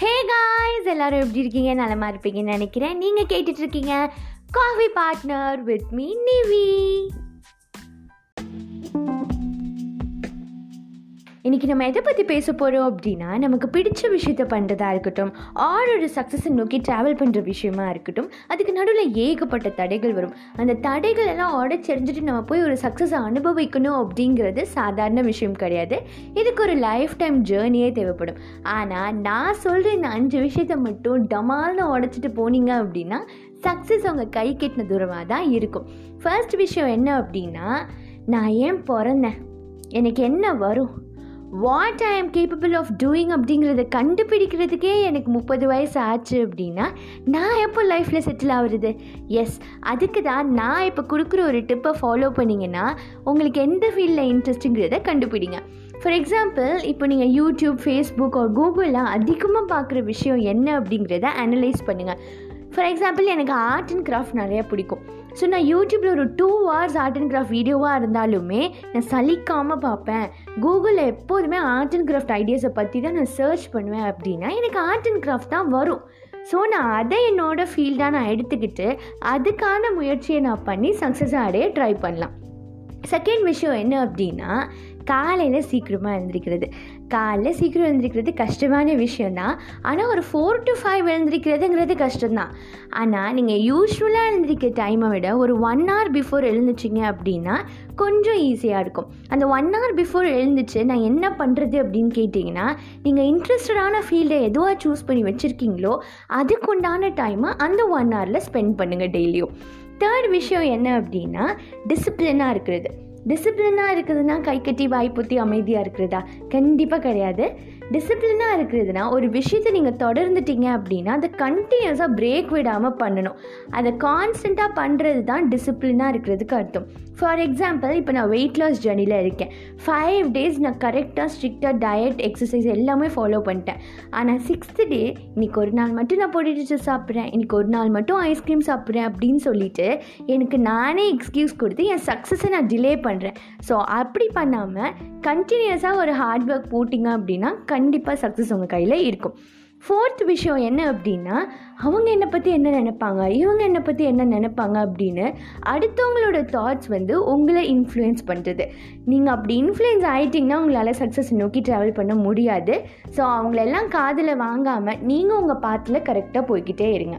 Hey guys எல்லாரும் எப்படி இருக்கீங்க? நலமா இருப்பீங்கன்னு நினைக்கிறேன். நீங்கள் கேட்டுட்டு இருக்கீங்க coffee partner with me Nivi இன்றைக்கி நம்ம எதை பற்றி பேச போகிறோம் அப்படின்னா நமக்கு பிடிச்ச விஷயத்த பண்ணுறதா இருக்கட்டும் ஆர் ஒரு சக்ஸஸை நோக்கி ட்ராவல் பண்ணுற விஷயமா இருக்கட்டும் அதுக்கு நடுவில் ஏகப்பட்ட தடைகள் வரும். அந்த தடைகள் எல்லாம் உடச்செறிஞ்சிட்டு நம்ம போய் ஒரு சக்ஸஸை அனுபவிக்கணும் அப்படிங்கிறது சாதாரண விஷயம் கிடையாது. இதுக்கு ஒரு லைஃப் டைம் ஜேர்னியே தேவைப்படும். ஆனால் நான் சொல்கிற இந்த அஞ்சு விஷயத்த மட்டும் டமால்னு உடச்சிட்டு போனீங்க அப்படின்னா சக்ஸஸ் அவங்க கை கெட்டின தூரமாக தான் இருக்கும். ஃபர்ஸ்ட் விஷயம் என்ன அப்படின்னா நான் ஏன் பிறந்தேன்? எனக்கு என்ன வரும்? வாட் ஐ ஆம் கேப்பபிள் ஆஃப் டூயிங் அப்படிங்கிறத கண்டுபிடிக்கிறதுக்கே எனக்கு முப்பது வயசு ஆச்சு அப்படின்னா நான் எப்போ லைஃப்பில் செட்டில் ஆகுறது? எஸ் அதுக்கு தான் நான் இப்போ கொடுக்குற ஒரு டிப்பை ஃபாலோ பண்ணிங்கன்னா உங்களுக்கு எந்த ஃபீல்டில் இன்ட்ரெஸ்ட்டுங்கிறத கண்டுபிடிங்க. ஃபார் எக்ஸாம்பிள் இப்போ நீங்கள் யூடியூப் ஃபேஸ்புக் ஒரு கூகுளில் அதிகமாக பார்க்குற விஷயம் என்ன அப்படிங்கிறத அனலைஸ் பண்ணுங்கள் ஃபார் எக்ஸாம்பிள் எனக்கு ஆர்ட் அண்ட் கிராஃப்ட் நிறையா பிடிக்கும். ஸோ நான் யூடியூப்பில் ஒரு two hours art and craft வீடியோவாக இருந்தாலுமே நான் சலிக்காமல் பார்ப்பேன். கூகுளில் எப்போதுமே ஆர்ட் அண்ட் கிராஃப்ட் ஐடியாஸை பற்றி தான் நான் சர்ச் பண்ணுவேன் அப்படின்னா எனக்கு ஆர்ட் அண்ட் கிராஃப்ட் தான் வரும். ஸோ நான் அதை என்னோடய ஃபீல்டாக நான் எடுத்துக்கிட்டு அதுக்கான முயற்சியை நான் பண்ணி சக்ஸஸ் அடைய ட்ரை பண்ணலாம். செகண்ட் விஷயம் என்ன அப்படின்னா காலையில் சீக்கிரமாக எழுந்திரிக்கிறது. காலையில் சீக்கிரம் எழுந்திரிக்கிறது கஷ்டமான விஷயந்தான் ஆனால் ஒரு ஃபோர் டு ஃபைவ் எழுந்திரிக்கிறதுங்கிறது கஷ்டம்தான். ஆனால் நீங்கள் யூஸ்வலாக எழுந்திருக்கிற டைமை விட ஒரு ஒன் ஹவர் பிஃபோர் எழுந்துச்சிங்க அப்படின்னா கொஞ்சம் ஈஸியாக இருக்கும். அந்த ஒன் ஹவர் பிஃபோர் எழுந்துச்சு நான் என்ன பண்ணுறது அப்படின்னு கேட்டிங்கன்னா நீங்கள் இன்ட்ரெஸ்டடான ஃபீல்டை எதுவாக சூஸ் பண்ணி வச்சுருக்கீங்களோ அதுக்குண்டான டைமை அந்த ஒன் ஹவரில் ஸ்பெண்ட் பண்ணுங்கள் டெய்லியும் தேர்ட் விஷயம் என்ன அப்படின்னா டிசிப்ளினாக இருக்கிறது. டிசிப்ளினாக இருக்குதுன்னா கை கட்டி வாய்ப்புத்தி அமைதியாக இருக்கிறதா? கண்டிப்பாக கிடையாது. டிசிப்ளினாக இருக்கிறதுனா ஒரு விஷயத்தை நீங்கள் தொடர்ந்துட்டீங்க அப்படின்னா அதை கண்டினியூஸாக பிரேக் விடாமல் பண்ணணும். அதை கான்ஸ்டண்ட்டாக பண்ணுறது தான் டிசிப்ளினாக இருக்கிறதுக்கு அர்த்தம். ஃபார் எக்ஸாம்பிள் இப்போ நான் வெயிட் லாஸ் ஜர்னியில் இருக்கேன். ஃபைவ் டேஸ் நான் கரெக்டாக ஸ்ட்ரிக்டாக டயட் எக்ஸசைஸ் எல்லாமே ஃபாலோ பண்ணிட்டேன். ஆனால் சிக்ஸ்த்து டே இன்றைக்கி ஒரு நாள் மட்டும் நான் பொடிச்சு சாப்பிட்றேன். இன்றைக்கி ஒரு நாள் மட்டும் ஐஸ்கிரீம் சாப்பிட்றேன் அப்படின்னு சொல்லிட்டு எனக்கு நானே எக்ஸ்கியூஸ் கொடுத்து என் சக்ஸஸை நான் டிலே பண்ணுறேன் ஸோ அப்படி பண்ணாமல் கண்டினியூஸாக ஒரு ஹார்ட் ஒர்க் போட்டிங்க அப்படின்னா கண்டிப்பாக சக்ஸஸ் உங்கள் கையில் இருக்கும். ஃபோர்த் விஷயம் என்ன அப்படின்னா அவங்க என்னை பற்றி என்ன நினைப்பாங்க? இவங்க என்னை பற்றி என்ன நினைப்பாங்க அப்படின்னு அடுத்தவங்களோட தாட்ஸ் வந்து உங்களை இன்ஃப்ளூயன்ஸ் பண்ணுறது நீங்கள் அப்படி இன்ஃப்ளூயன்ஸ் ஆகிட்டிங்கன்னா உங்களால் சக்ஸஸ் நோக்கி ட்ராவல் பண்ண முடியாது. ஸோ அவங்களெல்லாம் காதில் வாங்காமல் நீங்கள் உங்கள் பாத்தில் கரெக்டாக போய்கிட்டே இருங்க.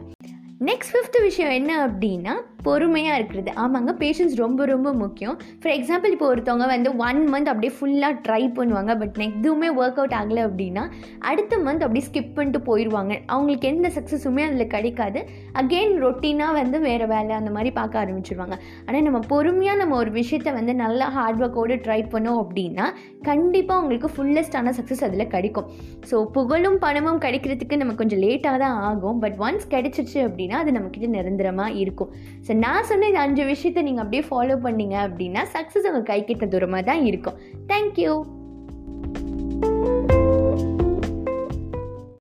நெக்ஸ்ட் ஃபிஃப்த் விஷயம் என்ன அப்படின்னா பொறுமையாக இருக்கிறது. ஆமாங்க பேஷன்ஸ் ரொம்ப ரொம்ப முக்கியம். ஃபார் எக்ஸாம்பிள் இப்போ ஒருத்தவங்க வந்து ஒன் மந்த் அப்படியே ஃபுல்லாக ட்ரை பண்ணுவாங்க பட் எதுவுமே ஒர்க் அவுட் ஆகலை அப்படின்னா அடுத்த மந்த் அப்படியே ஸ்கிப் பண்ணிட்டு போயிடுவாங்க அவங்களுக்கு எந்த சக்ஸஸுமே அதில் கிடைக்காது. அகெயின் ரொட்டீனாக வந்து வேறு வேலை அந்த மாதிரி பார்க்க ஆரம்பிச்சிருவாங்க. ஆனால் நம்ம பொறுமையாக நம்ம ஒரு விஷயத்த வந்து நல்லா ஹார்ட் ஒர்க்கோடு ட்ரை பண்ணோம் அப்படின்னா கண்டிப்பாக உங்களுக்கு ஃபுல்லஸ்டான சக்ஸஸ் அதில் கிடைக்கும். ஸோ புகழும் பணமும் கிடைக்கிறதுக்கு நம்ம கொஞ்சம் லேட்டாக தான் ஆகும். பட் ஒன்ஸ் கிடைச்சிருச்சு அப்படின்னா அது நம்மக்கிட்ட நிரந்தரமாக இருக்கும். ஸோ நான் சொன்ன இந்த அஞ்சு விஷயத்தை நீங்கள் அப்படியே ஃபாலோ பண்ணீங்க அப்படின்னா சக்ஸஸ் உங்கள் கை கிட்ட தூரமாக தான் இருக்கும் தேங்க்யூ